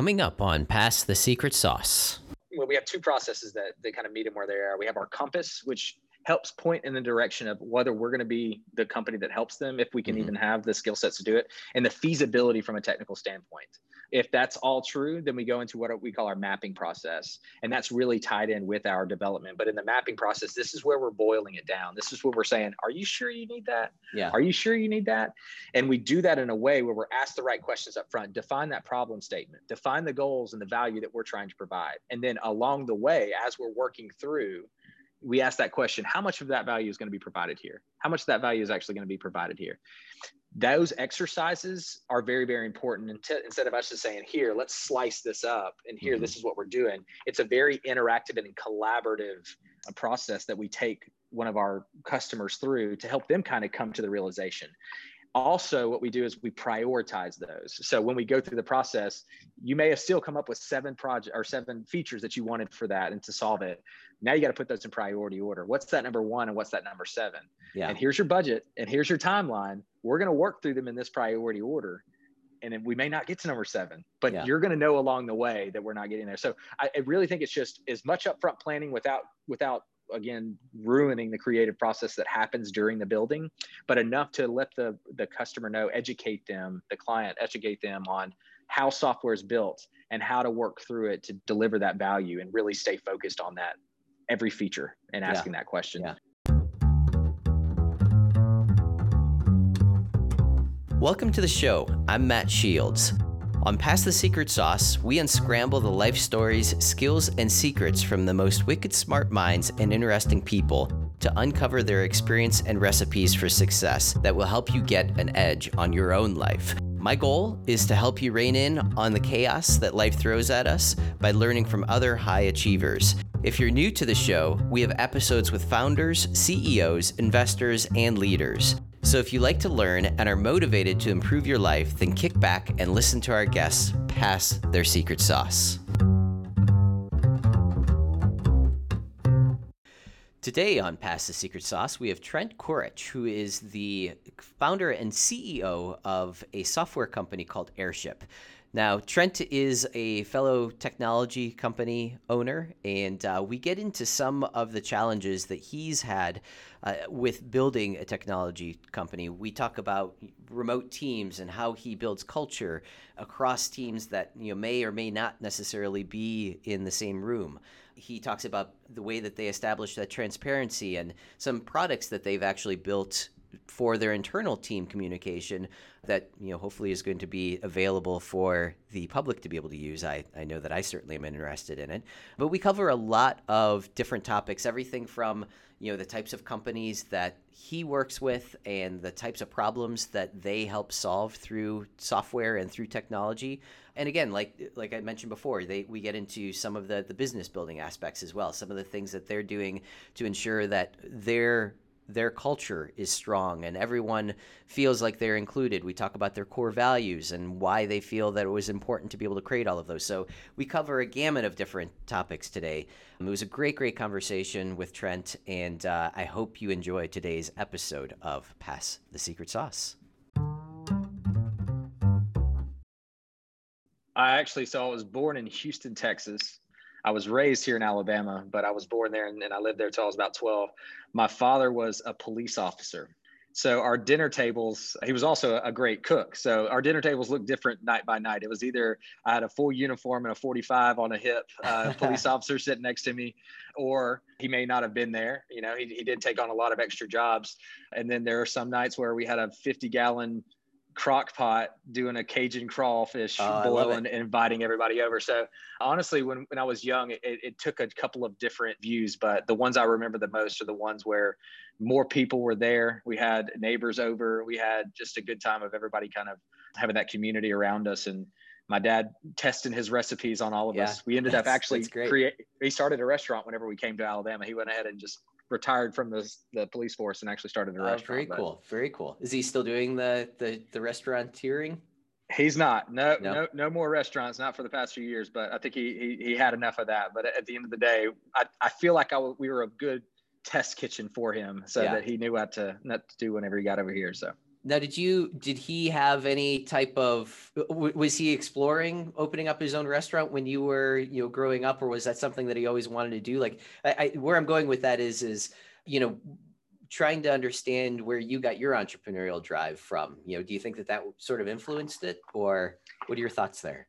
coming up on Pass the Secret Sauce. Well, we have two processes that, that kind of meet them where they are. We have our compass, which helps point in the direction of whether we're going to be the company that helps them, if we can mm-hmm. even have the skill sets to do it, and the feasibility from a technical standpoint. If that's all true, then we go into what we call our mapping process. And that's really tied in with our development. But in the mapping process, this is where we're boiling it down. This is where we're saying, Are you sure you need that? Yeah. Are you sure you need that? And we do that in a way where we're asked the right questions up front, define that problem statement, define the goals and the value that we're trying to provide. And then along the way, as we're working through, we ask that question how much of that value is going to be provided here how much of that value is actually going to be provided here those exercises are very very important. Instead of us just saying here let's slice this up and here mm-hmm. this is what we're doing it's a very interactive and collaborative uh, process that we take one of our customers through to help them kind of come to the realization. Also what we do is we prioritize those. So when we go through the process you may have still come up with seven project or seven features that you wanted for that and to solve it. Now you got to put those in priority order. What's that number one and what's that number seven? Yeah. and here's your budget and here's your timeline we're going to work through them in this priority order and we may not get to number seven, but yeah. you're going to know along the way that we're not getting there. So I, I, really think it's just as much upfront planning without without again ruining the creative process that happens during the building but enough to let the the customer know educate them the client educate them on how software is built and how to work through it to deliver that value and really stay focused on that every feature and asking yeah. that question yeah. Welcome to the show. I'm Matt Shields. On Pass the Secret Sauce, we unscramble the life stories, skills, and secrets from the most wicked smart minds and interesting people to uncover their experience and recipes for success that will help you get an edge on your own life. My goal is to help you rein in on the chaos that life throws at us by learning from other high achievers. If you're new to the show, we have episodes with founders, CEOs, investors, and leaders. So if you like to learn and are motivated to improve your life, then kick back and listen to our guests pass their secret sauce. Today on Pass the Secret Sauce, we have Trent Kocurek, who is the founder and CEO of a software company called Airship. Now, Trent is a fellow technology company owner, and uh, we get into some of the challenges that he's had uh, with building a technology company. We talk about remote teams and how he builds culture across teams that you know may or may not necessarily be in the same room. He talks about the way that they establish that transparency and some products that they've actually built for their internal team communication that you know hopefully is going to be available for the public to be able to use. I, I know that I certainly am interested in it. But we cover a lot of different topics, everything from you know the types of companies that he works with and the types of problems that they help solve through software and through technology. And again, like like I mentioned before, they we get into some of the the business building aspects as well. Some of the things that they're doing to ensure that their their culture is strong and everyone feels like they're included. We talk about their core values and why they feel that it was important to be able to create all of those. So we cover a gamut of different topics today. Um, it was a great, great conversation with Trent, and uh, I hope you enjoy today's episode of Pass the Secret Sauce. I actually, so I was born in Houston, Texas. I was raised here in Alabama, but I was born there and, and I lived there till I was about 12. My father was a police officer. So our dinner tables, he was also a great cook. So our dinner tables looked different night by night. It was either I had a full uniform and a 45 on a hip, uh, police officer sitting next to me, or he may not have been there. You know, he, he did take on a lot of extra jobs. And then there are some nights where we had a 50 gallon crock pot doing a Cajun crawfish boil and, inviting everybody over. So honestly, when, when I was young, it, it took a couple of different views, but the ones I remember the most are the ones where more people were there. We had neighbors over. We had just a good time of everybody kind of having that community around us. And my dad testing his recipes on all of yeah, us. We ended up actually create. He started a restaurant whenever we came to Alabama. He went ahead and just retired from the the police force and actually started a oh, restaurant. Very cool. Very cool. Is he still doing the the the restauranteering? He's not. No, no, no, no, more restaurants. Not for the past few years. But I think he he, he had enough of that. But at the end of the day, I, I feel like I we were a good test kitchen for him, so yeah. that he knew what to not to do whenever he got over here. So Now, did you did he have any type of was he exploring opening up his own restaurant when you were you know growing up, or was that something that he always wanted to do? Like, I, I, where I'm going with that is is you know trying to understand where you got your entrepreneurial drive from. You know, do you think that that sort of influenced it, or what are your thoughts there?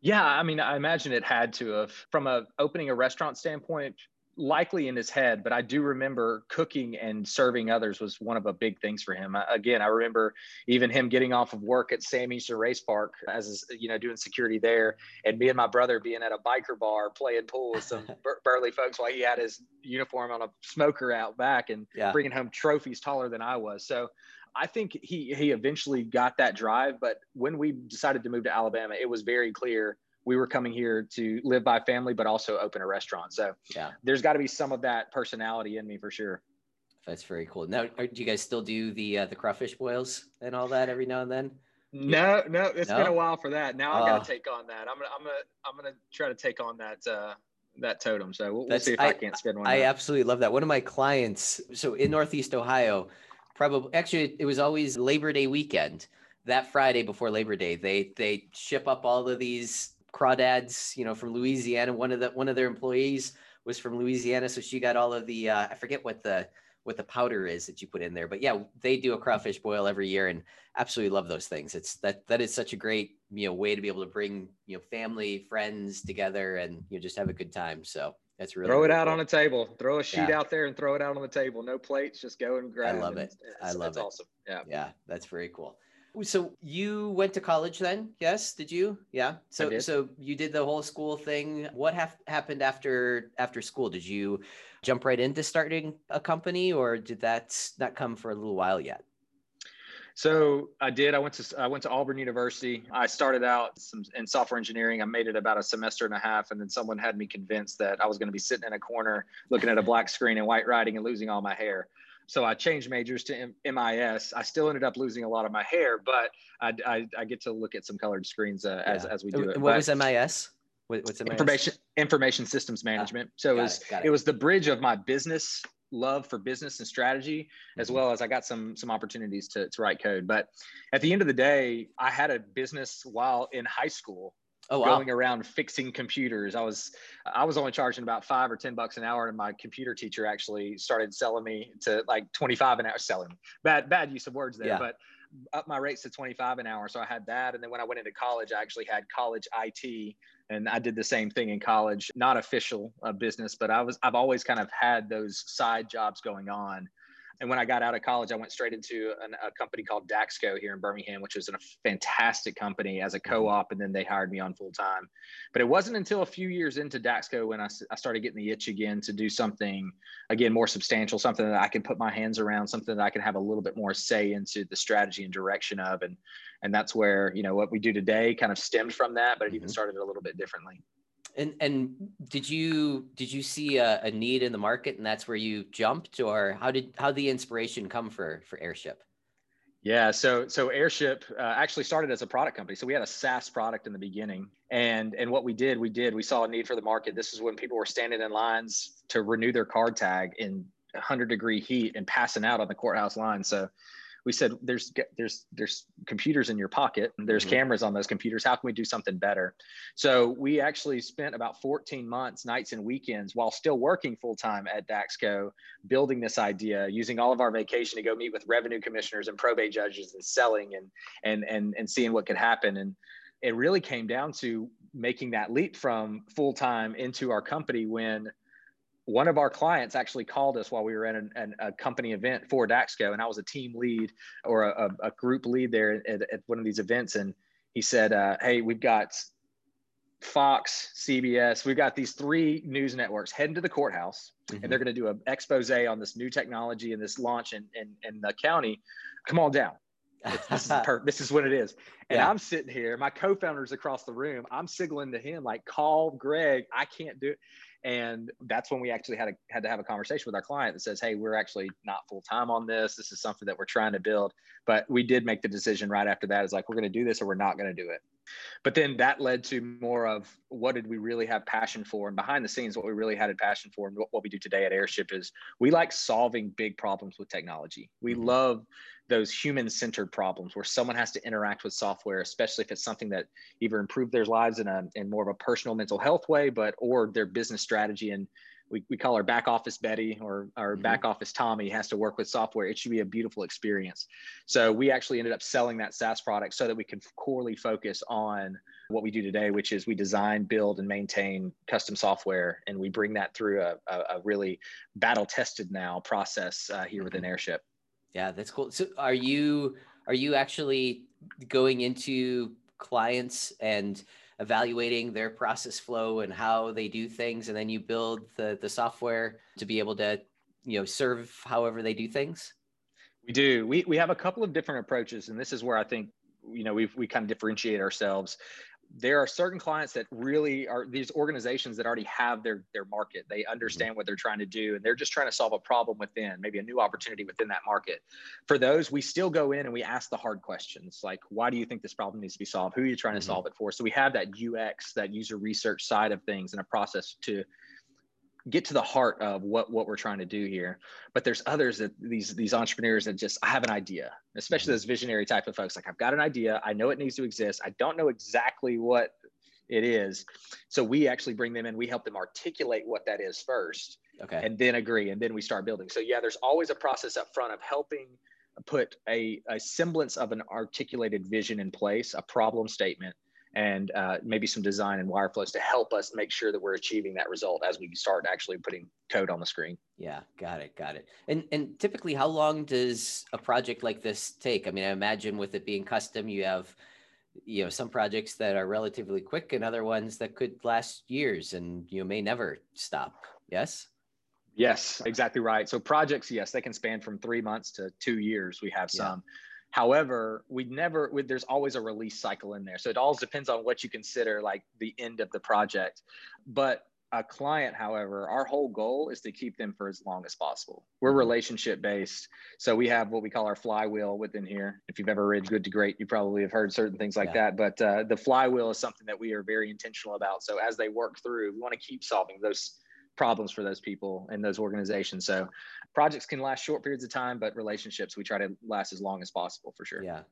Yeah, I mean, I imagine it had to have, from a opening a restaurant standpoint likely in his head, but I do remember cooking and serving others was one of the big things for him. Again, I remember even him getting off of work at Sam Houston Race Park as you know doing security there, and me and my brother being at a biker bar playing pool with some burly folks while he had his uniform on a smoker out back and yeah. bringing home trophies taller than I was. So. I think he he eventually got that drive, but when we decided to move to Alabama, it was very clear we were coming here to live by family, but also open a restaurant. So yeah, there's got to be some of that personality in me for sure. That's very cool. Now, do you guys still do the uh, the crawfish boils and all that every now and then? No, no, it's no? been a while for that. Now I got to take on that. I'm gonna, I'm gonna, I'm gonna try to take on that uh, that totem. So we'll, we'll see if I, I, can't spin one. I out. absolutely love that. One of my clients, so in Northeast Ohio, probably actually it was always Labor Day weekend. That Friday before Labor Day, they they ship up all of these crawdads, you know, from Louisiana. One of the one of their employees was from Louisiana, so she got all of the uh, I forget what the what the powder is that you put in there, but yeah, they do a crawfish boil every year, and absolutely love those things. It's that that is such a great you know way to be able to bring you know family friends together and you know just have a good time. So that's really throw it out cool. on a table. Throw a sheet yeah. out there and throw it out on the table. No plates, just go and grab. I love it. I love it. That's awesome. Yeah. Yeah, that's very cool. So you went to college then? Yes, did you? Yeah. So so you did the whole school thing. What ha- happened after after school? Did you jump right into starting a company, or did that not come for a little while yet? So I did. I went to I went to Auburn University. I started out some, in software engineering. I made it about a semester and a half, and then someone had me convinced that I was going to be sitting in a corner looking at a black screen and white writing and losing all my hair. So I changed majors to M- MIS. I still ended up losing a lot of my hair, but I, I, I get to look at some colored screens uh, as, as we do it. What but was MIS? what's MIS? Information information systems management. Ah, so it was it, it. it, was the bridge of my business love for business and strategy, as mm-hmm. well as I got some some opportunities to, to write code. But at the end of the day, I had a business while in high school oh, wow. going around fixing computers. I was I was only charging about five or ten bucks an hour, and my computer teacher actually started selling me to like twenty five an hour. Selling bad bad use of words there, yeah. but up my rates to 25 an hour. So I had that. And then when I went into college, I actually had college IT and I did the same thing in college, not official uh, business, but I was, I've always kind of had those side jobs going on and when I got out of college, I went straight into an, a company called Daxco here in Birmingham, which was a fantastic company as a mm-hmm. co-op. And then they hired me on full time. But it wasn't until a few years into Daxco when I, I started getting the itch again to do something, again, more substantial, something that I can put my hands around, something that I can have a little bit more say into the strategy and direction of. And, and that's where, you know, what we do today kind of stemmed from that, but it mm-hmm. even started a little bit differently. And and did you did you see a, a, need in the market, and that's where you jumped, or how did how the inspiration come for for Airship? Yeah, so so Airship uh, actually started as a product company. So we had a SaaS product in the beginning, and and what we did, we did, we saw a need for the market. This is when people were standing in lines to renew their card tag in 100 degree heat and passing out on the courthouse line. So we said there's there's there's computers in your pocket and there's mm-hmm. cameras on those computers. How can we do something better? So we actually spent about 14 months nights and weekends while still working full-time at daxco building this idea using all of our vacation to go meet with revenue commissioners and probate judges and selling and and and, and seeing what could happen. And it really came down to making that leap from full-time into our company when one of our clients actually called us while we were at an, an, a company event for Daxco, and I was a team lead or a, a group lead there at, at, one of these events. And he said, uh, "Hey, we've got Fox, CBS, we've got these three news networks heading to the courthouse, mm-hmm. and they're going to do an expose on this new technology and this launch in, in, in the county. Come on down." this, is per- this is what it is. And yeah. I'm sitting here, my co-founder's across the room. I'm signaling to him like, call Greg. I can't do it and that's when we actually had a, had to have a conversation with our client that says hey we're actually not full time on this. This is something that we're trying to build. But we did make the decision right after that. Is like we're going to do this or we're not going to do it but then that led to more of what did we really have passion for and behind the scenes what we really had a passion for and what we do today at airship is we like solving big problems with technology we mm-hmm. love those human centered problems where someone has to interact with software especially if it's something that either improve their lives in a in more of a personal mental health way but or their business strategy and we, we call our back office Betty or our mm-hmm. back office Tommy has to work with software. It should be a beautiful experience. So we actually ended up selling that SaaS product so that we can corely focus on what we do today, which is we design, build, and maintain custom software, and we bring that through a, a, a really battle tested now process uh, here within mm-hmm. Airship. Yeah, that's cool. So are you are you actually going into clients and evaluating their process flow and how they do things and then you build the the software to be able to you know serve however they do things? We do. We, we have a couple of different approaches and this is where i think you know we we kind of differentiate ourselves there are certain clients that really are these organizations that already have their their market they mm-hmm. understand mm-hmm. what they're trying to do and they're just trying to solve a problem within maybe a new opportunity within that market for those we still go in and we ask the hard questions like why do you think this problem needs to be solved who are you trying to mm-hmm. solve it for so we have that ux that user research side of things and a process to get to the heart of what what we're trying to do here. But there's others that these these entrepreneurs that just i have an idea especially mm-hmm. those visionary type of folks. Like i've got an idea. I know it needs to exist. I don't know exactly what it is. So we actually bring them in. We help them articulate what that is first okay. and then agree and then we start building. So yeah there's always a process up front of helping put a, a semblance of an articulated vision in place a problem statement and uh, maybe some design and wire flows to help us make sure that we're achieving that result as we start actually putting code on the screen. Yeah, got it, got it. And and typically, how long does a project like this take? I mean, I imagine with it being custom, you have you know some projects that are relatively quick and other ones that could last years and you may never stop. Yes. Yes, exactly right. So projects, yes, they can span from three months to two years. We have some. Yeah However, we'd never, we, there's always a release cycle in there. So it all depends on what you consider like the end of the project. But a client, however, our whole goal is to keep them for as long as possible. We're mm-hmm. relationship based. So we have what we call our flywheel within here. If you've ever read Good to Great, you probably have heard certain things like yeah. that. But uh, the flywheel is something that we are very intentional about. So as they work through, we want to keep solving those problems for those people and those organizations. So projects can last short periods of time, but relationships we try to last as long as possible for sure. Yeah.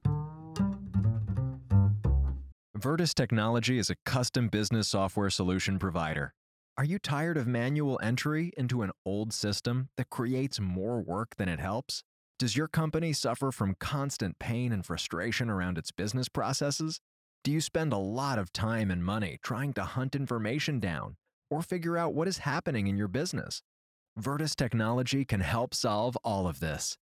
Vertus Technology is a custom business software solution provider. Are you tired of manual entry into an old system that creates more work than it helps? Does your company suffer from constant pain and frustration around its business processes? Do you spend a lot of time and money trying to hunt information down or figure out what is happening in your business? Vertus Technology can help solve all of this.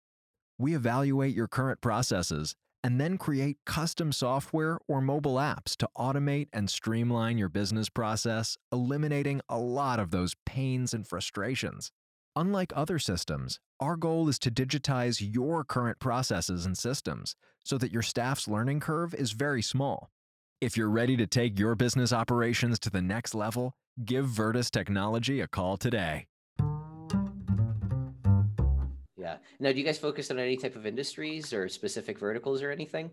We evaluate your current processes and then create custom software or mobile apps to automate and streamline your business process, eliminating a lot of those pains and frustrations. Unlike other systems, our goal is to digitize your current processes and systems so that your staff's learning curve is very small. If you're ready to take your business operations to the next level, give Vertus Technology a call today. Yeah. Now, do you guys focus on any type of industries or specific verticals or anything?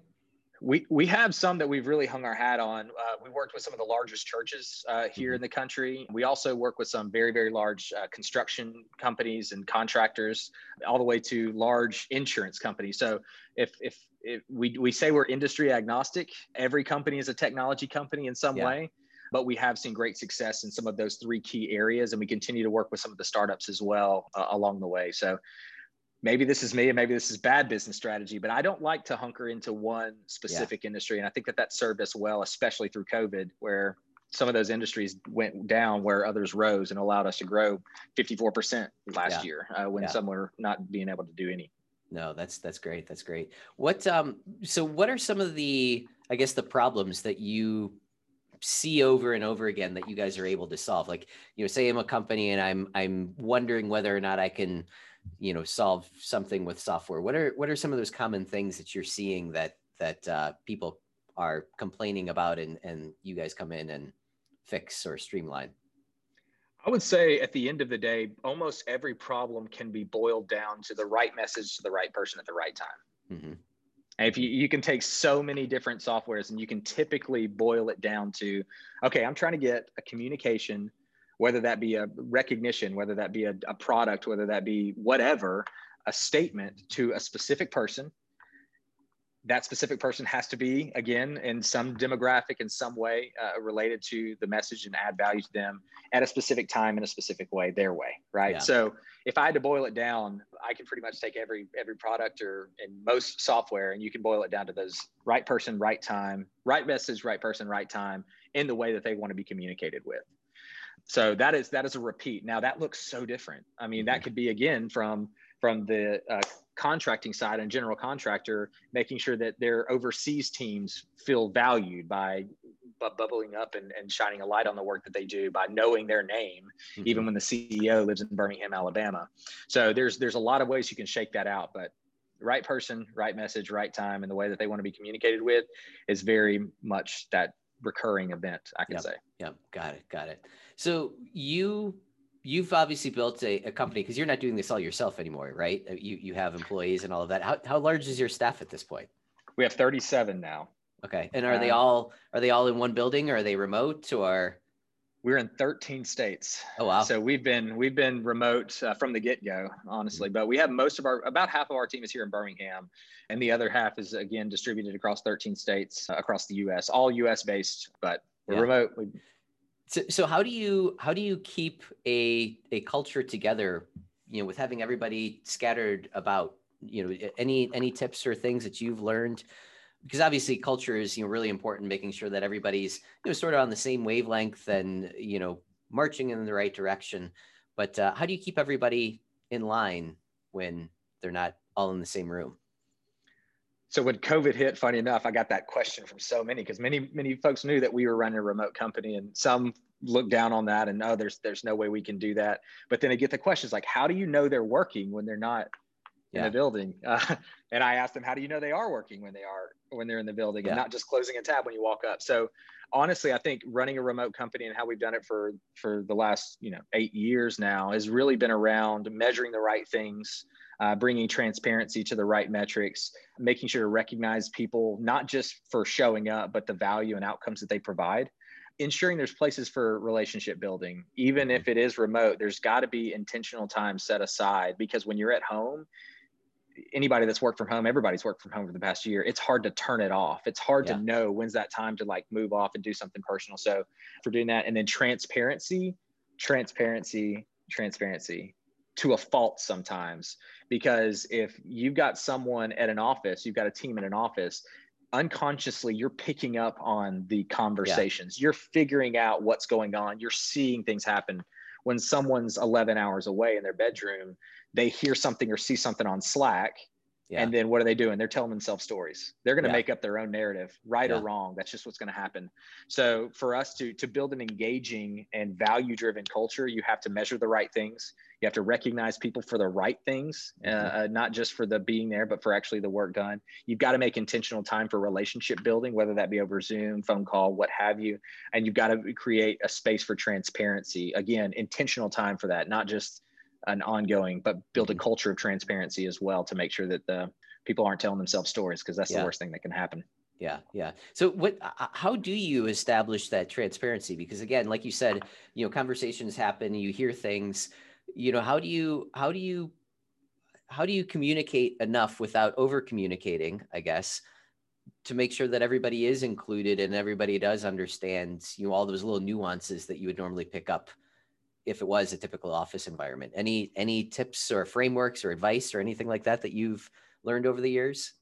We, we have some that we've really hung our hat on. Uh, we worked with some of the largest churches uh, here mm-hmm. in the country. We also work with some very, very large uh, construction companies and contractors, all the way to large insurance companies. So if, if, if we, we say we're industry agnostic, every company is a technology company in some yeah. way but we have seen great success in some of those three key areas and we continue to work with some of the startups as well uh, along the way so maybe this is me and maybe this is bad business strategy but i don't like to hunker into one specific yeah. industry and i think that that served us well especially through covid where some of those industries went down where others rose and allowed us to grow 54% last yeah. year uh, when some were not being able to do any no that's that's great that's great. What um so what are some of the i guess the problems that you see over and over again that you guys are able to solve? Like you know say i'm a company and i'm i'm wondering whether or not i can you know solve something with software. What are what are some of those common things that you're seeing that that uh, people are complaining about and and you guys come in and fix or streamline i would say at the end of the day almost every problem can be boiled down to the right message to the right person at the right time mm-hmm. And if you, you can take so many different softwares and you can typically boil it down to, okay, I'm trying to get a communication, whether that be a recognition, whether that be a, a product, whether that be whatever, a statement to a specific person that specific person has to be again in some demographic in some way uh, related to the message and add value to them at a specific time in a specific way their way right yeah. so if i had to boil it down i can pretty much take every every product or in most software and you can boil it down to those right person right time right message right person right time in the way that they want to be communicated with so that is that is a repeat now that looks so different i mean that mm-hmm. could be again from from the uh, contracting side and general contractor, making sure that their overseas teams feel valued by bubbling up and, and shining a light on the work that they do by knowing their name, mm-hmm. even when the CEO lives in Birmingham, Alabama. So there's there's a lot of ways you can shake that out, but right person, right message, right time, and the way that they want to be communicated with is very much that recurring event, I can yep. say. Yep, got it, got it. So you you've obviously built a, a company because you're not doing this all yourself anymore, right? Uh, you you have employees and all of that. How how large is your staff at this point? We have 37 now. Okay. And are uh, they all are they all in one building or are they remote or we're in 13 states. Oh wow! So we've been we've been remote uh, from the get go, honestly. Mm-hmm. But we have most of our about half of our team is here in Birmingham, and the other half is again distributed across 13 states uh, across the U.S. All U.S. based, but we're yeah. remote. We, so, so how do you how do you keep a a culture together? You know, with having everybody scattered about. You know, any any tips or things that you've learned? Because obviously, culture is you know really important. Making sure that everybody's you know sort of on the same wavelength and you know marching in the right direction. But uh, how do you keep everybody in line when they're not all in the same room? So when COVID hit, funny enough, I got that question from so many because many many folks knew that we were running a remote company, and some looked down on that and oh, there's there's no way we can do that. But then I get the questions like, how do you know they're working when they're not yeah. in the building? Uh, and I asked them, how do you know they are working when they are when they're in the building yeah. and not just closing a tab when you walk up? So honestly, I think running a remote company and how we've done it for for the last you know eight years now has really been around measuring the right things uh, bringing transparency to the right metrics, making sure to recognize people not just for showing up, but the value and outcomes that they provide. Ensuring there's places for relationship building, even if it is remote, there's got to be intentional time set aside because when you're at home, anybody that's worked from home, everybody's worked from home for the past year. It's hard to turn it off. It's hard yeah. to know when's that time to like move off and do something personal. So for doing that, and then transparency, transparency, transparency to a fault sometimes because if you've got someone at an office you've got a team in an office unconsciously you're picking up on the conversations yeah. you're figuring out what's going on you're seeing things happen when someone's 11 hours away in their bedroom they hear something or see something on slack yeah. And then what are they doing? They're telling themselves stories. They're going to yeah. make up their own narrative, right yeah. or wrong. That's just what's going to happen. So for us to to build an engaging and value driven culture, you have to measure the right things. You have to recognize people for the right things, uh, mm-hmm. uh, not just for the being there, but for actually the work done. You've got to make intentional time for relationship building, whether that be over Zoom, phone call, what have you. And you've got to create a space for transparency. Again, intentional time for that, not just an ongoing, but build a mm-hmm. culture of transparency as well to make sure that the people aren't telling themselves stories because that's yeah. the worst thing that can happen. Yeah, yeah. So what how do you establish that transparency because again, like you said, you know, conversations happen, you hear things, you know, how do you how do you how do you communicate enough without over communicating, I guess, to make sure that everybody is included and everybody does understand, you know, all those little nuances that you would normally pick up if it was a typical office environment. Any any tips or frameworks or advice or anything like that that you've learned over the years?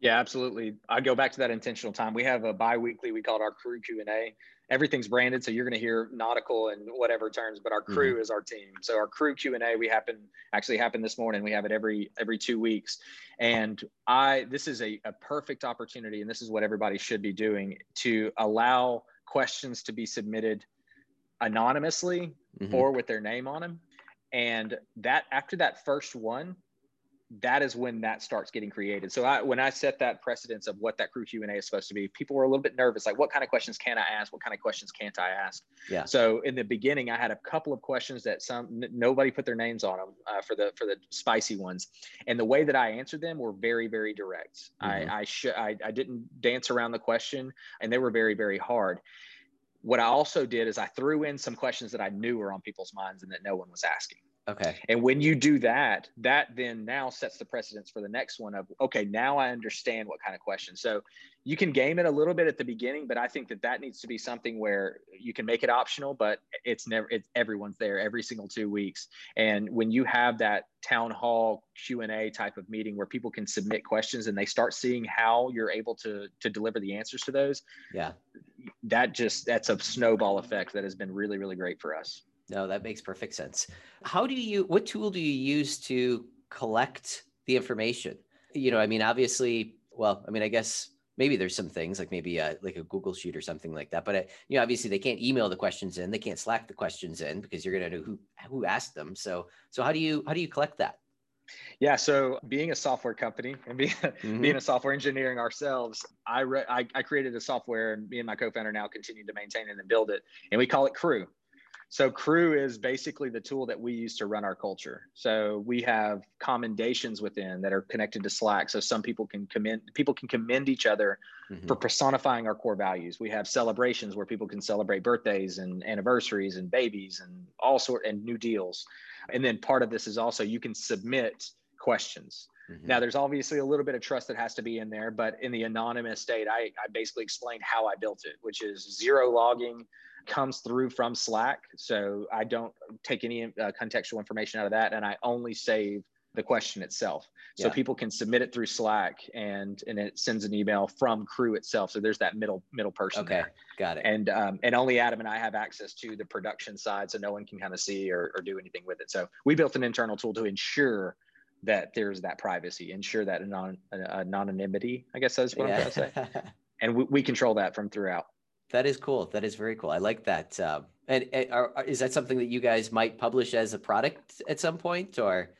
Yeah, absolutely. I go back to that intentional time. We have a bi-weekly, we call it our crew Q&A. Everything's branded, so you're going to hear nautical and whatever terms, but our crew mm-hmm. is our team. So our crew Q&A we happen actually happened this morning. We have it every every 2 weeks. And I this is a, a perfect opportunity and this is what everybody should be doing to allow questions to be submitted anonymously mm-hmm. or with their name on them. And that after that first one, that is when that starts getting created. So I, when I set that precedence of what that crew Q and A is supposed to be, people were a little bit nervous. Like, what kind of questions can I ask? What kind of questions can't I ask? Yeah. So in the beginning, I had a couple of questions that some n- nobody put their names on them uh, for the for the spicy ones, and the way that I answered them were very very direct. Mm-hmm. I I, sh- I I didn't dance around the question, and they were very very hard. What I also did is I threw in some questions that I knew were on people's minds and that no one was asking. Okay. And when you do that, that then now sets the precedence for the next one of, okay, now I understand what kind of question. So you can game it a little bit at the beginning, but I think that that needs to be something where you can make it optional, but it's never, it's everyone's there every single two weeks. And when you have that town hall Q and A type of meeting where people can submit questions and they start seeing how you're able to, to deliver the answers to those. Yeah. That just, that's a snowball effect that has been really, really great for us. No, that makes perfect sense. How do you, what tool do you use to collect the information? You know, I mean, obviously, well, I mean, I guess maybe there's some things like maybe a, like a Google sheet or something like that, but uh, you know, obviously they can't email the questions in, they can't Slack the questions in because you're going to know who, who asked them. So, so how do you, how do you collect that? Yeah, so being a software company and being, mm-hmm. being a software engineering ourselves, I, re- I, I created a software and me and my co-founder now continue to maintain it and build it, and we call it Crew. So Crew is basically the tool that we use to run our culture. So we have commendations within that are connected to Slack. So some people can commend people can commend each other mm-hmm. for personifying our core values. We have celebrations where people can celebrate birthdays and anniversaries and babies and all sort and new deals. And then part of this is also you can submit questions. Mm-hmm. Now, there's obviously a little bit of trust that has to be in there, but in the anonymous state, I, I basically explained how I built it, which is zero logging, comes through from Slack. So I don't take any uh, contextual information out of that, and I only save the question itself. So yeah. people can submit it through Slack, and and it sends an email from Crew itself. So there's that middle middle person. Okay, there. got it. And um, and only Adam and I have access to the production side, so no one can kind of see or, or do anything with it. So we built an internal tool to ensure that there's that privacy, ensure that anon- anonymity. I guess that's what yeah. I'm trying to say. and we, we control that from throughout. That is cool. That is very cool. I like that. Uh, and, and are, is that something that you guys might publish as a product at some point, or?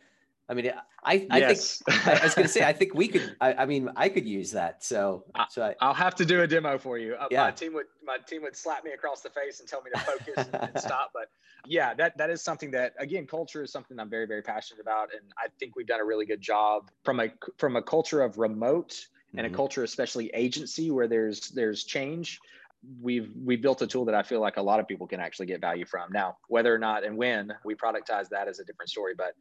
I mean, I, I yes. think I was going to say I think we could. I, I, mean, I could use that. So, so I, will have to do a demo for you. Uh, yeah. My team would my team would slap me across the face and tell me to focus and, and stop. But yeah, that that is something that again, culture is something I'm very very passionate about, and I think we've done a really good job from a from a culture of remote and mm-hmm. a culture especially agency where there's there's change we've we built a tool that I feel like a lot of people can actually get value from. Now, whether or not and when we productize that is a different story, but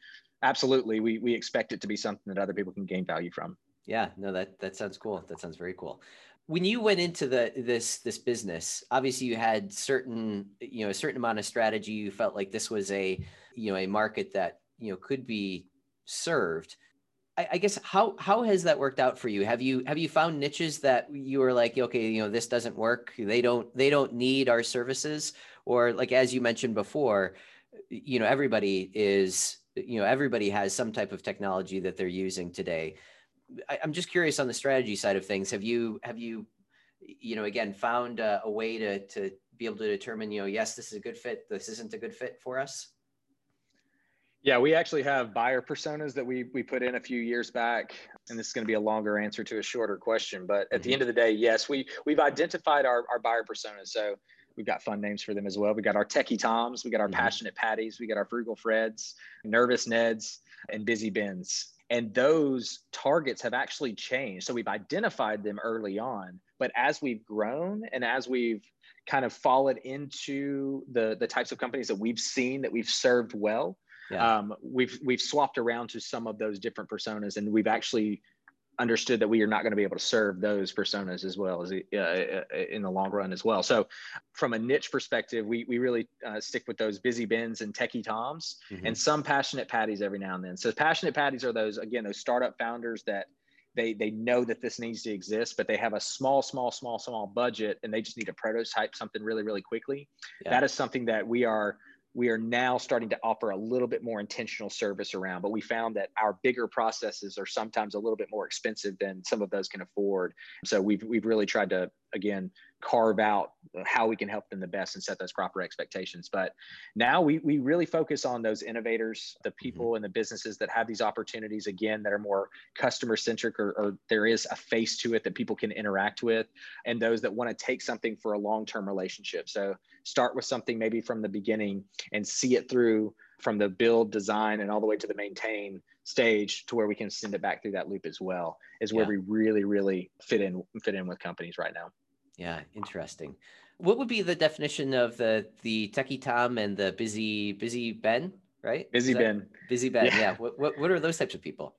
absolutely we we expect it to be something that other people can gain value from. Yeah, no, that that sounds cool. That sounds very cool. When you went into the this this business, obviously you had certain you know a certain amount of strategy. You felt like this was a you know a market that you know could be served I, I guess how how has that worked out for you? Have you have you found niches that you were like, okay, you know, this doesn't work. They don't they don't need our services, or like as you mentioned before, you know, everybody is you know everybody has some type of technology that they're using today. I, am just curious on the strategy side of things. Have you have you you know again found a, a way to to be able to determine you know yes this is a good fit this isn't a good fit for us yeah, we actually have buyer personas that we we put in a few years back, and this is going to be a longer answer to a shorter question. But at mm-hmm. the end of the day, yes, we we've identified our our buyer personas. So we've got fun names for them as well. We got our techie Toms, we got our mm-hmm. passionate Patties, we got our frugal Freds, nervous Neds, and busy Bens. And those targets have actually changed. So we've identified them early on, but as we've grown and as we've kind of fallen into the the types of companies that we've seen that we've served well yeah. um, we've we've swapped around to some of those different personas, and we've actually understood that we are not going to be able to serve those personas as well as uh, uh, in the long run as well. So, from a niche perspective, we we really uh, stick with those busy bens and techie toms, mm-hmm. and some passionate patties every now and then. So, passionate patties are those again those startup founders that they they know that this needs to exist but they have a small small small small budget and they just need to prototype something really really quickly yeah. that is something that we are we are now starting to offer a little bit more intentional service around but we found that our bigger processes are sometimes a little bit more expensive than some of those can afford. So we've, we've really tried to again carve out how we can help them the best and set those proper expectations but now we, we really focus on those innovators the mm-hmm. people mm-hmm. and the businesses that have these opportunities again that are more customer centric or, or there is a face to it that people can interact with and those that want to take something for a long-term relationship so start with something maybe from the beginning and see it through from the build design and all the way to the maintain stage to where we can send it back through that loop as well is where yeah. we really really fit in fit in with companies right now yeah interesting. What would be the definition of the the techie tom and the busy busy ben right? Busy ben. Busy ben yeah, yeah. What, what, what are those types of people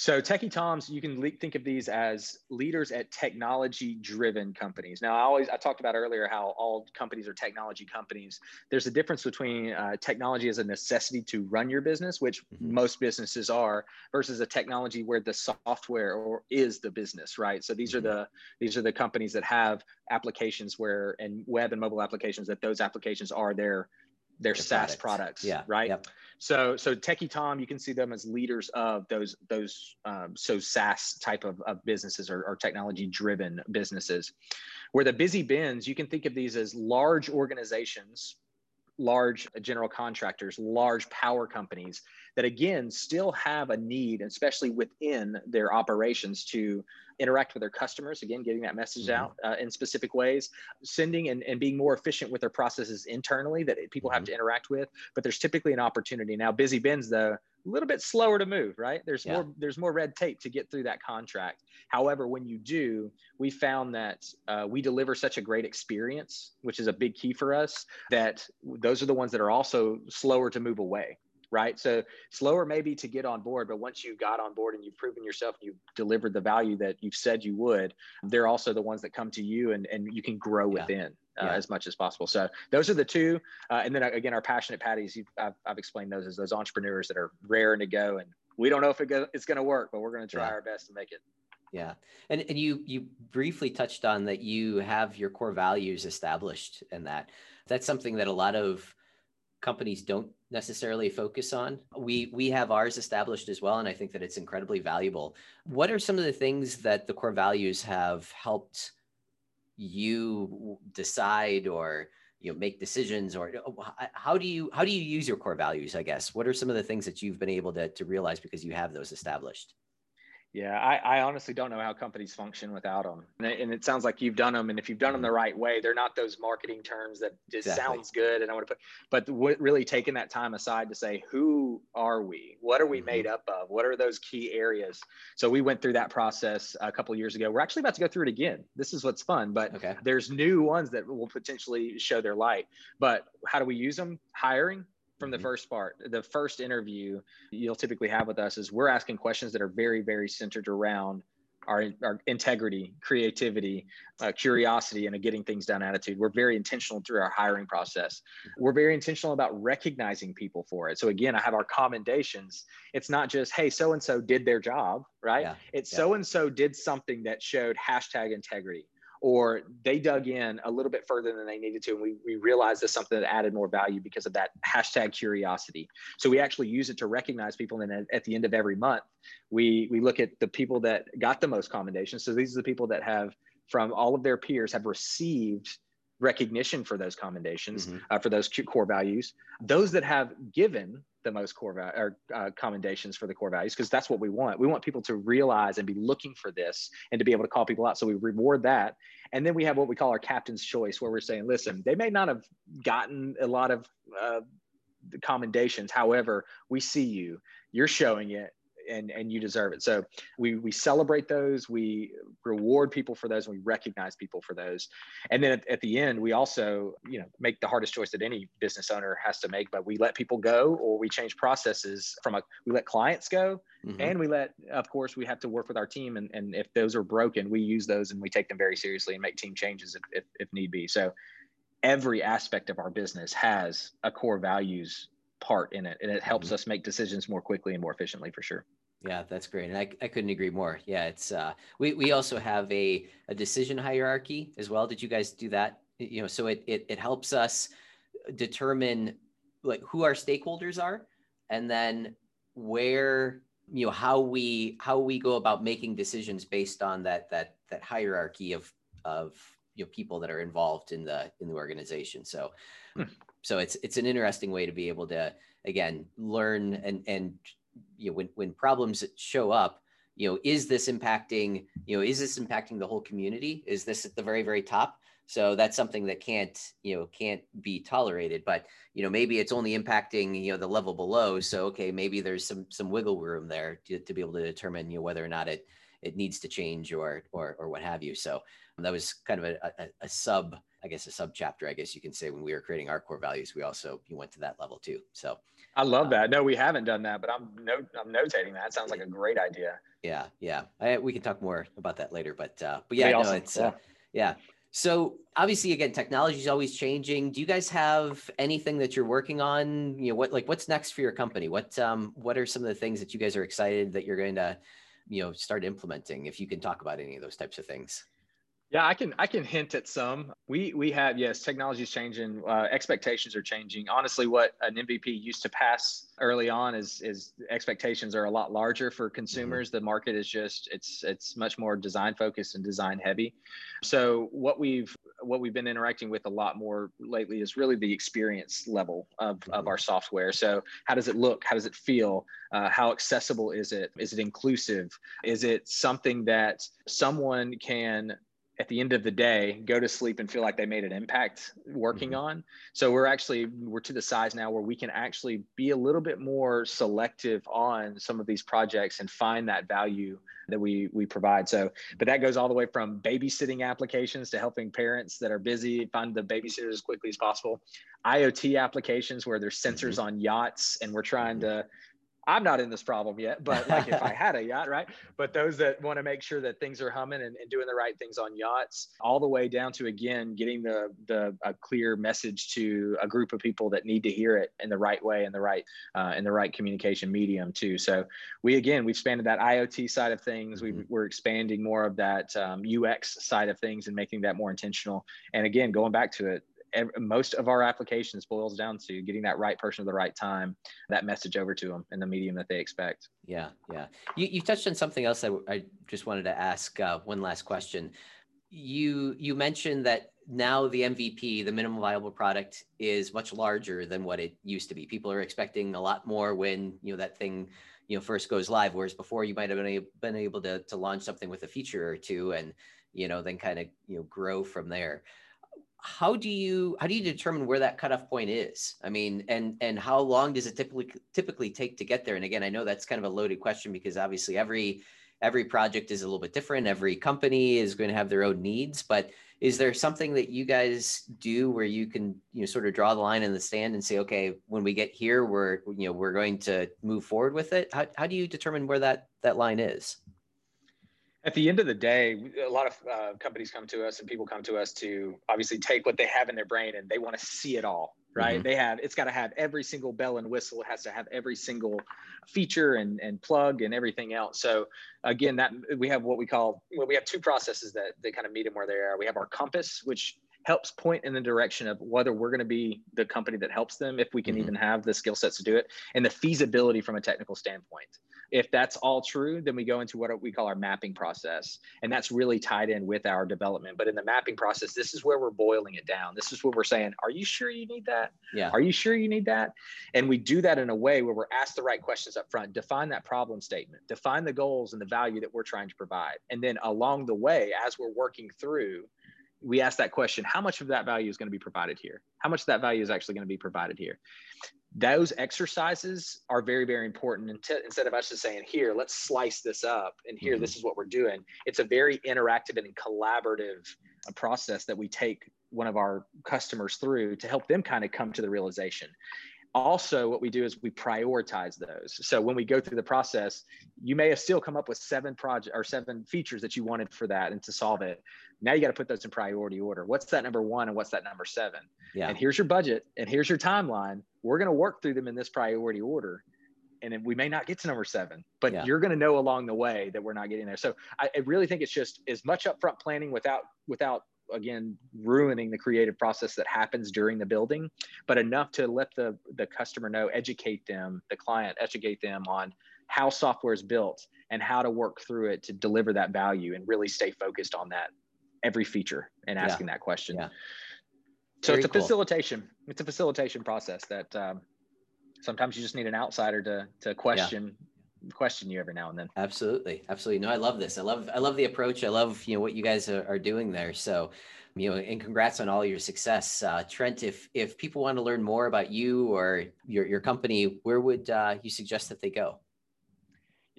so Techie Toms, you can le- think of these as leaders at technology-driven companies. Now, I always I talked about earlier how all companies are technology companies. There's a difference between uh, technology as a necessity to run your business, which mm-hmm. most businesses are, versus a technology where the software or is the business, right? So these mm-hmm. are the these are the companies that have applications where and web and mobile applications that those applications are their their, their SaaS products. products, yeah, right? Yep. So so Techie Tom, you can see them as leaders of those those um, so SaaS type of, of businesses or, or technology driven businesses. Where the busy bens, you can think of these as large organizations large general contractors, large power companies that again still have a need, especially within their operations, to interact with their customers. Again, getting that message mm-hmm. out uh, in specific ways, sending and, and being more efficient with their processes internally that people mm-hmm. have to interact with. But there's typically an opportunity now. Busy bens, though, a little bit slower to move, right? There's yeah. more there's more red tape to get through that contract. However, when you do, we found that uh, we deliver such a great experience, which is a big key for us. That those are the ones that are also slower to move away right? So slower maybe to get on board, but once you got on board and you've proven yourself, and you've delivered the value that you've said you would, they're also the ones that come to you and, and you can grow yeah. within. Uh, yeah. as much as possible. So those are the two. Uh, and then uh, again, our passionate patties, I've, I've, explained those as those entrepreneurs that are raring to go. And we don't know if it go, it's going to work, but we're going to try yeah. our best to make it. Yeah. And, and you, you briefly touched on that you have your core values established and that that's something that a lot of companies don't necessarily focus on. We we have ours established as well, and I think that it's incredibly valuable. What are some of the things that the core values have helped you decide or you know make decisions or oh, how do you how do you use your core values i guess? What are some of the things that you've been able to, to realize because you have those established yeah, I, I, honestly don't know how companies function without them. And it, and it, sounds like you've done them. And if you've done them the mm-hmm. right way, they're not those marketing terms that just exactly. sounds good. And I want to put, but w- really taking that time aside to say, who are we? What are we mm-hmm. made up of? What are those key areas? So we went through that process a couple years ago. We're actually about to go through it again. This is what's fun, but okay. there's new ones that will potentially show their light. But how do we use them? Hiring, from the mm-hmm. first part. The first interview you'll typically have with us is we're asking questions that are very, very centered around our, our integrity, creativity, uh, curiosity, and a getting things done attitude. We're very intentional through our hiring process. Mm-hmm. We're very intentional about recognizing people for it. So again, I have our commendations. It's not just, hey, so and so did their job, right? Yeah. It's so and so did something that showed hashtag integrity or they dug in a little bit further than they needed to. And we, we realized there's something that added more value because of that hashtag curiosity. So we actually use it to recognize people. And then at, the end of every month, we, we look at the people that got the most commendations. So these are the people that have, from all of their peers, have received recognition for those commendations, mm-hmm. uh, for those core values. Those that have given the most core value or uh, commendations for the core values because that's what we want. We want people to realize and be looking for this and to be able to call people out. So we reward that. And then we have what we call our captain's choice, where we're saying, listen, they may not have gotten a lot of uh, commendations. However, we see you, you're showing it and and you deserve it. So we we celebrate those, we reward people for those, and we recognize people for those. And then at, at, the end, we also you know make the hardest choice that any business owner has to make, but we let people go or we change processes from a we let clients go mm-hmm. and we let of course we have to work with our team and, and if those are broken, we use those and we take them very seriously and make team changes if, if, if need be. So every aspect of our business has a core values part in it and it helps mm-hmm. us make decisions more quickly and more efficiently for sure yeah that's great and i, I couldn't agree more. Yeah it's uh we, we also have a, a decision hierarchy as well. Did you guys do that? You know so it, it it helps us determine like who our stakeholders are and then where you know how we how we go about making decisions based on that that that hierarchy of of you know people that are involved in the in the organization. So hmm. so it's it's an interesting way to be able to again learn and and you know when when problems show up you know is this impacting you know is this impacting the whole community is this at the very very top so that's something that can't, you know, can't be tolerated. But you know, maybe it's only impacting you know the level below. So okay, maybe there's some some wiggle room there to, to be able to determine you know whether or not it it needs to change or or or what have you. So that was kind of a, a, a sub, I guess, a sub chapter, I guess you can say. When we were creating our core values, we also you went to that level too. So I love um, that. No, we haven't done that, but I'm note I'm notating that. Sounds like a great idea. Yeah, yeah. I, we can talk more about that later, but uh, but yeah, no, awesome. it's uh, yeah. Uh, yeah. So obviously, again, technology is always changing. Do you guys have anything that you're working on? You know, what like what's next for your company? What um what are some of the things that you guys are excited that you're going to, you know, start implementing? If you can talk about any of those types of things. Yeah, I can I can hint at some. We we have yes, technology is changing, uh, expectations are changing. Honestly, what an MVP used to pass early on is is expectations are a lot larger for consumers. Mm-hmm. The market is just it's it's much more design focused and design heavy. So what we've what we've been interacting with a lot more lately is really the experience level of, mm-hmm. of our software. So how does it look? How does it feel? Uh, how accessible is it? Is it inclusive? Is it something that someone can at the end of the day go to sleep and feel like they made an impact working mm-hmm. on so we're actually we're to the size now where we can actually be a little bit more selective on some of these projects and find that value that we we provide so but that goes all the way from babysitting applications to helping parents that are busy find the babysitter as quickly as possible iot applications where there's sensors mm-hmm. on yachts and we're trying mm-hmm. to I'm not in this problem yet, but like if I had a yacht, right? But those that want to make sure that things are humming and, and, doing the right things on yachts, all the way down to again getting the the a clear message to a group of people that need to hear it in the right way and the right uh, in the right communication medium too. So we again we've expanded that IoT side of things. Mm-hmm. We, are expanding more of that um, UX side of things and making that more intentional. And again, going back to it, most of our applications boils down to getting that right person at the right time, that message over to them in the medium that they expect. Yeah, yeah. You, you touched on something else I, I just wanted to ask uh, one last question. You you mentioned that now the MVP, the minimum viable product, is much larger than what it used to be. People are expecting a lot more when you know that thing you know first goes live, whereas before you might have been able, been able to to launch something with a feature or two and you know then kind of you know grow from there how do you how do you determine where that cutoff point is? I mean and and how long does it typically typically take to get there? And again i know that's kind of a loaded question because obviously every every project is a little bit different. Every company is going to have their own needs but is there something that you guys do where you can you know sort of draw the line in the sand and say okay when we get here we're you know we're going to move forward with it how, how do you determine where that that line is at the end of the day, a lot of uh, companies come to us and people come to us to obviously take what they have in their brain and they want to see it all, right? mm-hmm. They have it's got to have every single bell and whistle. It has to have every single feature and, and plug and everything else. So again, that we have what we call well, we have two processes that they kind of meet them where they are. We have our compass, which helps point in the direction of whether we're going to be the company that helps them if we can mm-hmm. even have the skill sets to do it and the feasibility from a technical standpoint if that's all true, then we go into what we call our mapping process. And that's really tied in with our development. But in the mapping process, this is where we're boiling it down. This is where we're saying, Are you sure you need that? Yeah. Are you sure you need that? And we do that in a way where we're asked the right questions up front, define that problem statement, define the goals and the value that we're trying to provide. And then along the way, as we're working through, we ask that question how much of that value is going to be provided here how much of that value is actually going to be provided here those exercises are very very important. Instead of us just saying here let's slice this up and here mm-hmm. this is what we're doing it's a very interactive and collaborative uh, process that we take one of our customers through to help them kind of come to the realization. Also what we do is we prioritize those. So when we go through the process you may have still come up with seven project or seven features that you wanted for that and to solve it. Now you got to put those in priority order. What's that number one and what's that number seven? Yeah. and here's your budget and here's your timeline we're going to work through them in this priority order and we may not get to number seven, but yeah. you're going to know along the way that we're not getting there. So I, I, really think it's just as much upfront planning without without again ruining the creative process that happens during the building but enough to let the the customer know educate them the client educate them on how software is built and how to work through it to deliver that value and really stay focused on that every feature and asking yeah. that question yeah. So Very it's a cool. facilitation it's a facilitation process that um, sometimes you just need an outsider to to question yeah. question you every now and then. Absolutely, absolutely. No, I love this. I love I love the approach. I love you know what you guys are, are doing there. So you know and congrats on all your success uh, trent if if people want to learn more about you or your, your company where would uh, you suggest that they go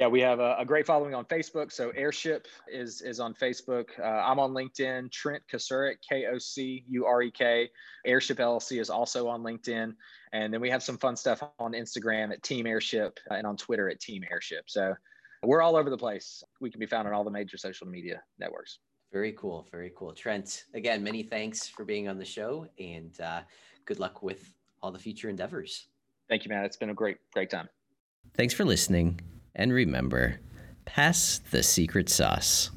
yeah, we have a, a, great following on Facebook. So Airship is is on Facebook. Uh, I'm on LinkedIn. Trent Kocurek, K O C U R E K. Airship LLC is also on LinkedIn, and then we have some fun stuff on Instagram at Team Airship and on Twitter at Team Airship. So we're all over the place. We can be found on all the major social media networks. Very cool. Very cool. Trent, again, many thanks for being on the show, and uh, good luck with all the future endeavors. Thank you, man. It's been a great, great time. Thanks for listening. And remember, pass the secret sauce.